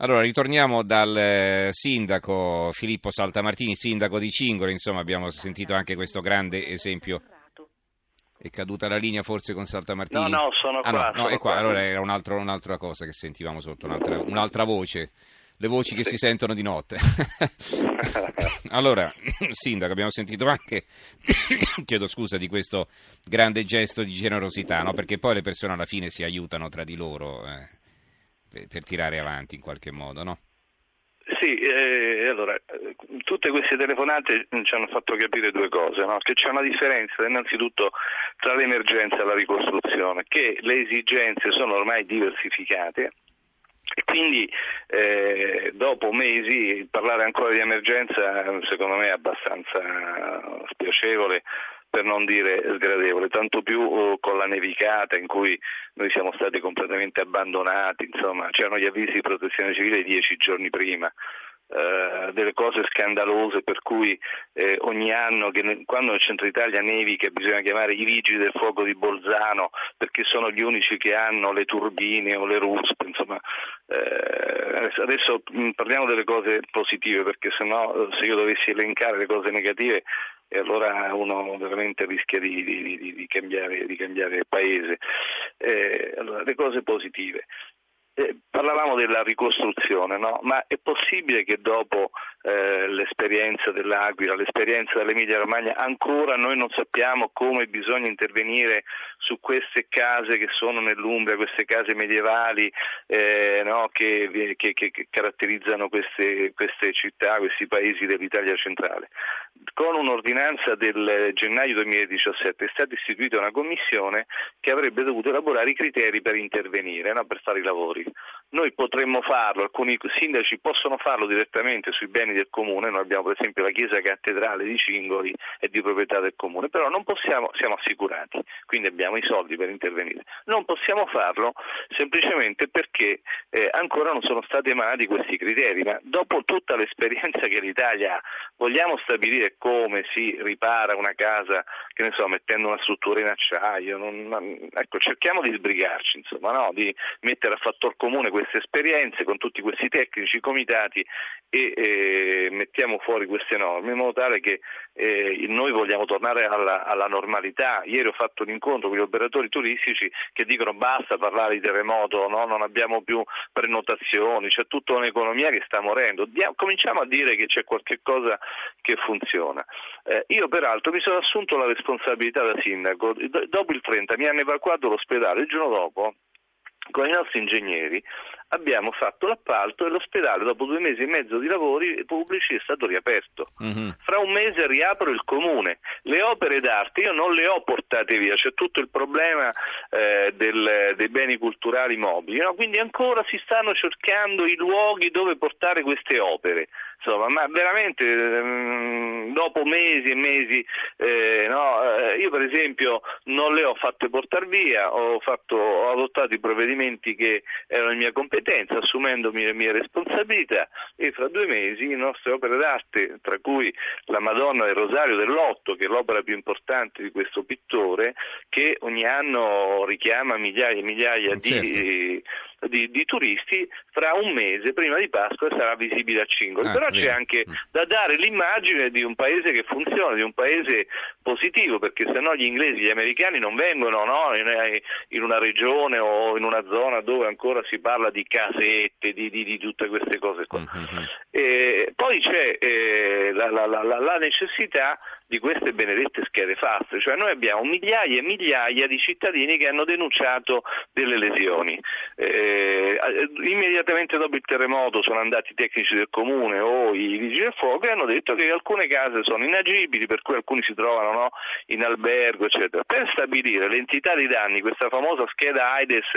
Allora, ritorniamo dal eh, sindaco Filippo Saltamartini, sindaco di Cingoli, insomma abbiamo sentito anche questo grande esempio. È caduta la linea forse con Saltamartini? No, no, sono ah, qua. No, no, è qua, qua. allora era un altro- un'altra cosa che sentivamo sotto, un'altra, un'altra voce, le voci che si sentono di notte. allora, sindaco, abbiamo sentito anche, chiedo scusa di questo grande gesto di generosità, no? perché poi le persone alla fine si aiutano tra di loro. eh, per, per tirare avanti in qualche modo, no? Sì, eh, allora, eh, tutte queste telefonate ci hanno fatto capire due cose, no? che c'è una differenza innanzitutto tra l'emergenza e la ricostruzione, che le esigenze sono ormai diversificate e quindi eh, dopo mesi parlare ancora di emergenza secondo me è abbastanza spiacevole per non dire sgradevole, tanto più oh, con la nevicata in cui noi siamo stati completamente abbandonati, insomma c'erano gli avvisi di protezione civile dieci giorni prima. eh, delle cose scandalose per cui eh, ogni anno ne- quando nel centro Italia nevica bisogna chiamare i vigili del fuoco di Bolzano perché sono gli unici che hanno le turbine o le ruspe, insomma eh, adesso, mh, parliamo delle cose positive perché sennò eh, se io dovessi elencare le cose negative e allora uno veramente rischia di, di- di- di cambiare, cambiare paese. Eh, allora, le cose positive. Eh, parlavamo della ricostruzione, no? ma è possibile che dopo eh, l'esperienza dell'Aquila, l'esperienza dell'Emilia Romagna, ancora noi non sappiamo come bisogna intervenire su queste case che sono nell'Umbria, queste case medievali eh, no? che, che- che- caratterizzano queste, queste città, questi paesi dell'Italia centrale. Con un'ordinanza del gennaio 2017 è stata istituita una commissione che avrebbe dovuto elaborare i criteri per intervenire, no? per fare i lavori. Noi potremmo farlo, alcuni sindaci possono farlo direttamente sui beni del comune, noi abbiamo per esempio la chiesa cattedrale di Cingoli è di proprietà del comune, però non possiamo, siamo assicurati, quindi abbiamo i soldi per intervenire. Non possiamo farlo semplicemente perché eh, ancora non sono stati emanati questi criteri, ma dopo tutta l'esperienza che l'Italia ha, vogliamo stabilire come si ripara una casa, che ne so, mettendo una struttura in acciaio, non- ecco, cerchiamo di sbrigarci, insomma, no? di mettere a fattor comune queste esperienze con tutti questi tecnici comitati e eh, mettiamo fuori queste norme in modo tale che eh, noi vogliamo tornare alla, alla normalità. Ieri ho fatto un incontro con gli operatori turistici che dicono basta parlare di terremoto, no? non abbiamo più prenotazioni, c'è tutta un'economia che sta morendo. Dia- cominciamo a dire che c'è qualche cosa che funziona. Eh, io peraltro mi sono assunto la responsabilità da sindaco, Do- dopo il 30 mi hanno evacuato l'ospedale, il giorno dopo con i nostri ingegneri abbiamo fatto l'appalto e l'ospedale dopo due mesi e mezzo di lavori pubblici è stato riaperto. Mhm. Fra un mese riapro il comune. Le opere d'arte io non le ho portate via, c'è tutto il problema eh, del- dei beni culturali mobili, no? quindi ancora si stanno cercando i luoghi dove portare queste opere. Insomma, ma veramente ehm, dopo mesi e mesi, eh, no, eh, io per esempio non le ho fatte portare via, ho, fatto, ho adottato i provvedimenti che erano in mia competenza, assumendomi le mie responsabilità e fra due mesi le nostre opere d'arte, tra cui la Madonna del Rosario dell'Otto, che è l'opera più importante di questo pittore, che ogni anno richiama migliaia e migliaia Certo. di- di turisti, fra un mese, prima di Pasqua, sarà visibile a Cingoli. Ah, Però c'è anche Mm. da dare l'immagine di un paese che funziona, di un paese positivo, perché se no gli inglesi, gli americani non vengono no, in, in una regione o in una zona dove ancora si parla di casette, di, di- di tutte queste cose qua. Mhm. Eh, poi c'è eh, la- la- la- la necessità di queste benedette schede FAS, cioè noi abbiamo migliaia e migliaia di cittadini che hanno denunciato delle lesioni. Eh, eh, immediatamente dopo il terremoto sono andati i tecnici del comune o i vigili del fuoco e hanno detto che alcune case sono inagibili, per cui alcuni si trovano no, in albergo, eccetera. Per stabilire l'entità dei danni, questa famosa scheda AIDS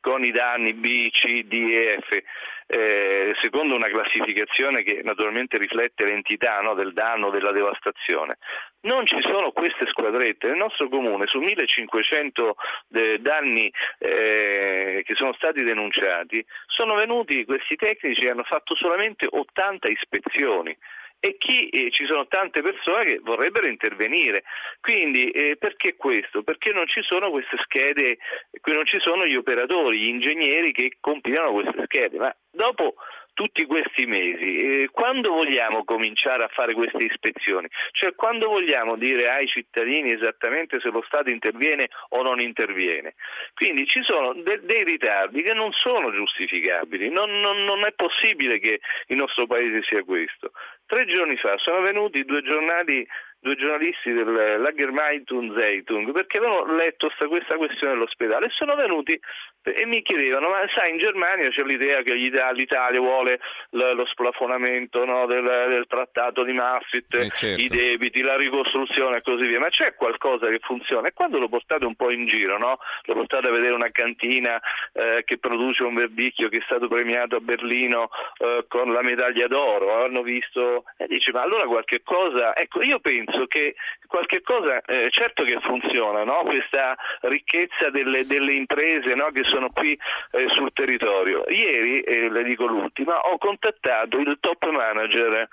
con i danni B, C, D e F, eh, secondo una classificazione che naturalmente riflette l'entità no, del danno, della devastazione. Non ci sono queste squadrette. Nel nostro comune su 1500 eh, danni eh, che sono stati denunciati sono venuti questi tecnici e hanno fatto solamente 80 ispezioni e chi, eh, ci sono tante persone che vorrebbero intervenire. Quindi eh, perché questo? Perché non ci sono queste schede, qui non ci sono gli operatori, gli ingegneri che compilano queste schede, ma dopo tutti questi mesi, eh, quando vogliamo cominciare a fare queste ispezioni? Cioè quando vogliamo dire ai cittadini esattamente se lo Stato interviene o non interviene? Quindi ci sono de- dei ritardi che non sono giustificabili, non, non, non è possibile che il nostro Paese sia questo. Tre giorni fa sono venuti due giornali due giornalisti dell'Agermeitun Zeitung perché avevano letto questa questione dell'ospedale e sono venuti e mi chiedevano ma sai in Germania c'è l'idea che l'Italia vuole lo splafonamento no, del, del, trattato di Maastricht, eh certo. i debiti, la ricostruzione e così via, ma c'è qualcosa che funziona e quando lo portate un po' in giro, no? lo portate a vedere una cantina eh, che produce un verdicchio che è stato premiato a Berlino eh, con la medaglia d'oro, hanno visto e dice ma allora qualche cosa, ecco io penso che qualche cosa, eh, certo che funziona, no? questa ricchezza delle, delle imprese che sono sono qui eh, sul territorio. Ieri, eh, le dico l'ultima, ho contattato il top manager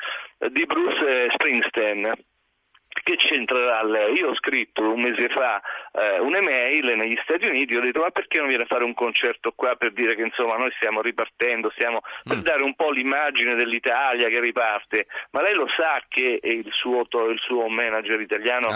di Bruce Springsteen che c'entrerà lei? Io ho scritto un mese fa eh, un'email negli Stati Uniti, ho detto ma perché non viene a fare un concerto qua per dire che insomma noi stiamo ripartendo, stiamo per mm. dare un po' l'immagine dell'Italia che riparte, ma lei lo sa che il suo, il suo manager italiano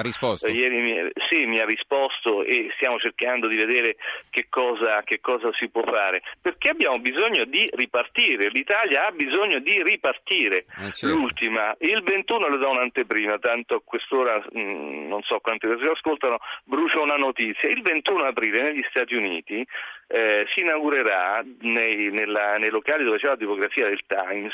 eh, ieri mi, sì, mi, ha risposto e stiamo cercando di vedere che cosa, che cosa si può fare, perché abbiamo bisogno di ripartire, l'Italia ha bisogno di ripartire. Eh, certo. L'ultima, il 21 le do un'anteprima, tanto questo quest'ora mh, mm, non so quante persone ascoltano, brucio una notizia. Il 21 aprile negli Stati Uniti eh, si inaugurerà nei, nella, nei, locali dove c'è la tipografia del Times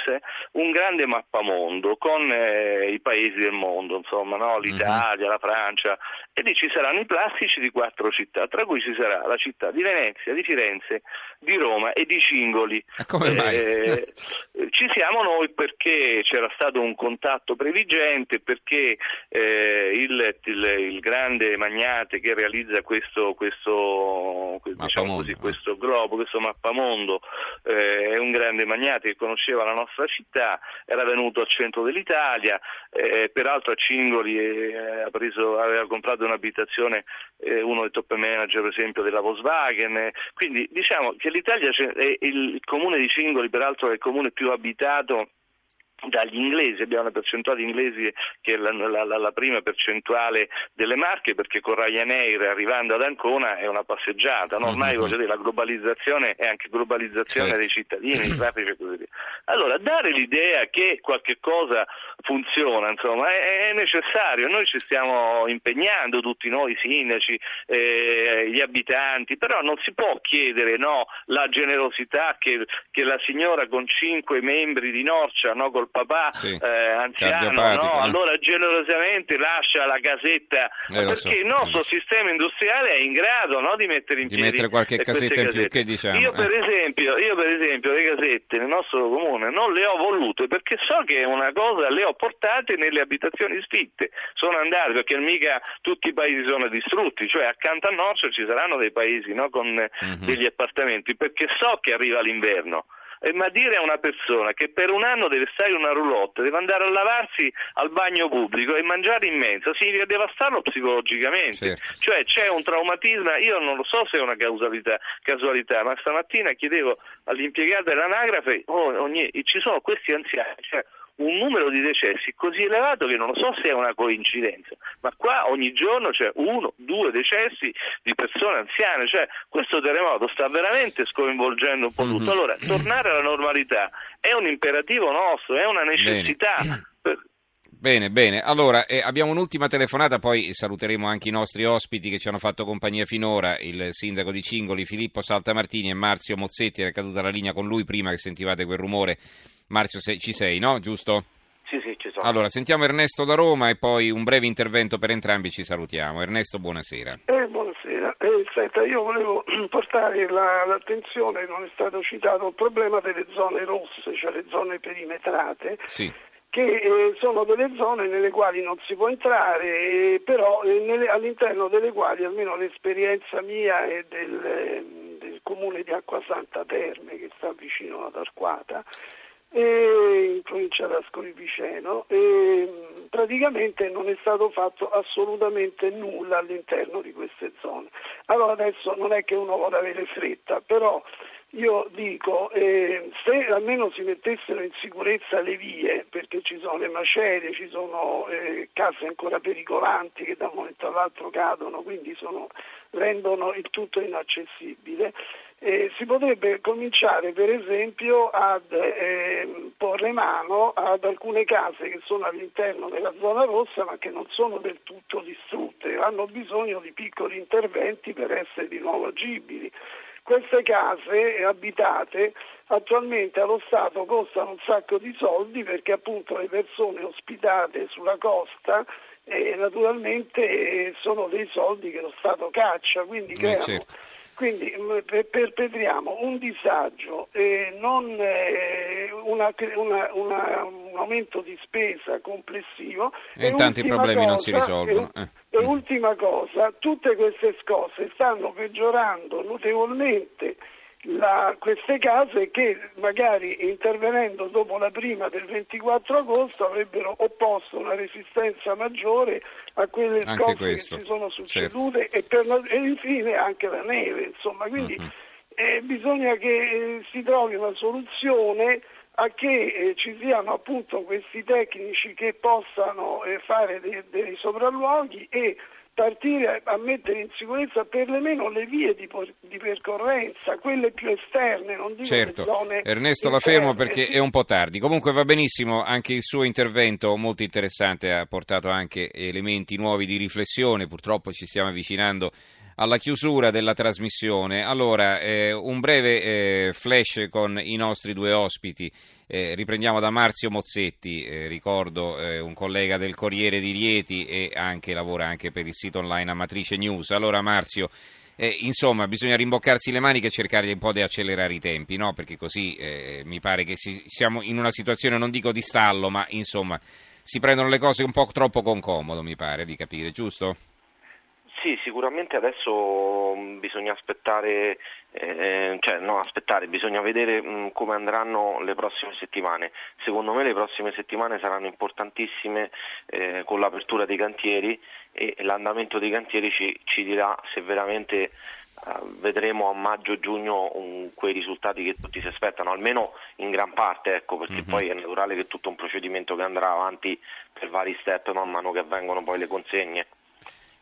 un grande mappamondo con eh, i paesi del mondo, insomma, no? Mhm. l'Italia, la Francia, e lì ci saranno i plastici di quattro città, tra cui ci sarà la città di Venezia, di Firenze, di Roma e di Cingoli. come mai? Eh, ci siamo noi perché c'era stato un contatto previgente, perché eh, il, il, il, grande magnate che realizza questo, questo, diciamo così, questo globo, questo mappamondo, eh, è un grande magnate che conosceva la nostra città, era venuto al centro dell'Italia, eh, peraltro a Cingoli eh, preso, aveva comprato un'abitazione, eh, uno dei top manager per esempio della Volkswagen, quindi diciamo che l'Italia, il comune di Cingoli peraltro è il comune più abitato dagli inglesi, abbiamo una percentuale inglesi che è la, la, la, prima percentuale delle marche perché con Ryanair arrivando ad Ancona è una passeggiata, no? ormai mm-hmm. dire, la globalizzazione è anche globalizzazione certo. dei cittadini, dei traffici e così via. Allora dare l'idea che qualche cosa funziona insomma, è, è, necessario, noi ci stiamo impegnando tutti noi sindaci, eh, gli abitanti, però non si può chiedere no, la generosità che, che, la signora con cinque membri di Norcia no, col papà sì, eh, anziano, no? eh. allora generosamente lascia la casetta, eh, perché so. il nostro sistema industriale è in grado no, di mettere in di piedi mettere qualche casetta in più, che diciamo? Io per, eh. esempio, io per esempio le casette nel nostro comune non le ho volute perché so che è una cosa, le ho portate nelle abitazioni sfitte, sono andate perché mica tutti i paesi sono distrutti, cioè accanto a Norcia ci saranno dei paesi no, con mm-hmm. degli appartamenti, perché so che arriva l'inverno eh, ma dire a una persona che per un anno deve stare in una roulotte, deve andare a lavarsi al bagno pubblico e mangiare in mensa, significa devastarlo psicologicamente. Certo. Cioè c'è un traumatismo, io non lo so se è una causalità, casualità, ma stamattina chiedevo all'impiegata dell'anagrafe, oh, ogni, ci sono questi anziani, cioè, un numero di decessi così elevato che non lo so se è una coincidenza, ma qua ogni giorno c'è uno, due decessi di persone anziane, cioè questo terremoto sta veramente sconvolgendo un po' tutto. Mhm. Allora, tornare alla normalità è un imperativo nostro, è una necessità. Bene. Bene, Allora, eh, abbiamo un'ultima telefonata, poi saluteremo anche i nostri ospiti che ci hanno fatto compagnia finora, il sindaco di Cingoli, Filippo Saltamartini e Marzio Mozzetti, era caduta la linea con lui prima che sentivate quel rumore Marzio, sei, ci sei, no? Giusto? Sì, sì, ci sono. Allora, sentiamo Ernesto da Roma e poi un breve intervento per entrambi ci salutiamo. Ernesto, buonasera. Eh, buonasera. Eh, senta, io volevo portare la, l'attenzione, non è stato citato, il problema delle zone rosse, cioè le zone perimetrate. Sì che eh, sono delle zone nelle quali non si può entrare, eh, però eh, nelle, all'interno delle quali, almeno l'esperienza mia e del, ehm, del comune di Acquasanta Terme, che sta vicino ad Arquata, in provincia d'Ascoli Piceno e praticamente non è stato fatto assolutamente nulla all'interno di queste zone. Allora adesso non è che uno vuole avere fretta, però io dico, eh, se almeno si mettessero in sicurezza le vie, perché ci sono le macerie, ci sono eh, case ancora pericolanti che da un momento all'altro cadono, quindi sono, rendono il tutto inaccessibile, eh, si potrebbe cominciare per esempio ad eh, porre mano ad alcune case che sono all'interno della zona rossa ma che non sono del tutto distrutte, hanno bisogno di piccoli interventi per essere di nuovo agibili. Queste case abitate attualmente allo Stato costano un sacco di soldi perché appunto le persone ospitate sulla costa eh, naturalmente sono dei soldi che lo Stato caccia, quindi eh, certo. Quindi mm, perpetriamo un disagio e non eh, una, una, una, un aumento di spesa complessivo. E, e tanti problemi cosa, non si risolvono. E, eh. e ultima cosa, tutte queste scosse stanno peggiorando notevolmente la, queste case che magari intervenendo dopo la prima del 24 agosto avrebbero opposto una resistenza maggiore a quelle anche cose questo. che si sono succedute certo. e, la, e, infine anche la neve. Insomma, quindi uh-huh. eh, bisogna che eh, si trovi una soluzione a che eh, ci siano appunto questi tecnici che possano eh, fare dei, dei sopralluoghi e partire a mettere in sicurezza perlomeno le vie di, di percorrenza, quelle più esterne, non dico certo. Ernesto la fermo perché è un po' tardi. Comunque va benissimo, anche il suo intervento molto interessante ha portato anche elementi nuovi di riflessione, purtroppo ci stiamo avvicinando alla chiusura della trasmissione. Allora, eh, un breve eh, flash con i nostri due ospiti. Eh, riprendiamo da Marzio Mozzetti, eh, ricordo eh, un collega del Corriere di Rieti e anche, lavora anche per il sito online Amatrice News. Allora Marzio, eh, insomma, bisogna rimboccarsi le maniche e cercare un po' di accelerare i tempi, no? Perché così mi pare che si, siamo in una situazione, non dico di stallo, ma insomma, si prendono le cose un po' troppo con comodo, mi pare di capire, giusto? Sì, sicuramente adesso mm, bisogna aspettare, eh, cioè no aspettare, bisogna vedere mh, mm, come andranno le prossime settimane. Secondo me le prossime settimane saranno importantissime eh, con l'apertura dei cantieri e l'andamento dei cantieri ci, ci dirà se veramente eh, vedremo a maggio-giugno quei risultati che tutti si aspettano, almeno in gran parte, ecco, perché mm-hmm. poi è naturale che tutto un procedimento che andrà avanti per vari step man mano che avvengono poi le consegne.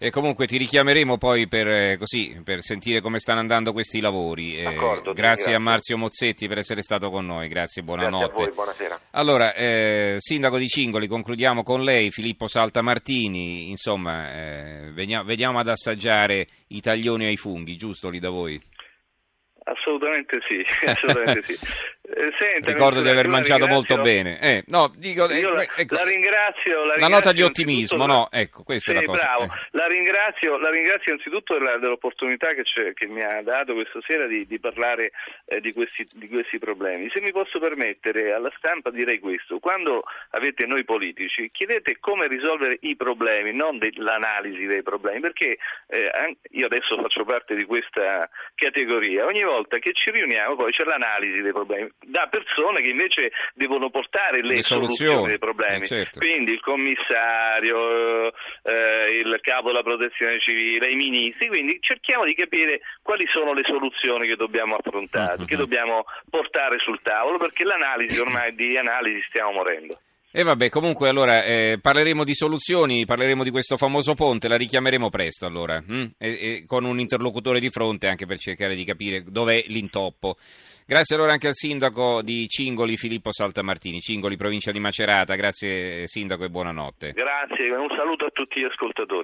E comunque ti richiameremo poi per, eh, così, per sentire come stanno andando questi lavori. Eh, grazie, grazie, a Marzio Mozzetti per essere stato con noi, grazie, buonanotte. Grazie voi, buonasera. Allora, eh, Sindaco di Cingoli, concludiamo con lei, Filippo Saltamartini, insomma, eh, veniamo, veniamo ad assaggiare i taglioni ai funghi, giusto lì da voi? Assolutamente sì, assolutamente sì. Eh, senta, Ricordo di aver mangiato molto bene. Eh, no, dico, eh, la, ecco, la, ringrazio, la, ringrazio. nota di ottimismo, no? Ecco, questa sì, è la cosa. Bravo. Eh. La, ringrazio, la ringrazio innanzitutto dell'opportunità che, che, mi ha dato questa sera di, di parlare eh, di, questi, di, questi, problemi. Se mi posso permettere, alla stampa direi questo. Quando avete noi politici, chiedete come risolvere i problemi, non l'analisi dei problemi, perché eh, io adesso faccio parte di questa categoria. Ogni volta che ci riuniamo poi c'è l'analisi dei problemi da persone che invece devono portare le, le soluzioni. soluzioni dei problemi. Eh, certo. Quindi il commissario, eh, il capo della protezione civile, i ministri, quindi cerchiamo di capire quali sono le soluzioni che dobbiamo affrontare, uh-huh. che dobbiamo portare sul tavolo, perché l'analisi ormai di analisi stiamo morendo. E vabbè, comunque allora eh, parleremo di soluzioni, parleremo di questo famoso ponte, la richiameremo presto allora, hm? e, e con un interlocutore di fronte anche per cercare di capire dov'è l'intoppo. Grazie allora anche al sindaco di Cingoli, Filippo Saltamartini, Cingoli, provincia di Macerata. Grazie sindaco e buonanotte. Grazie, un saluto a tutti gli ascoltatori.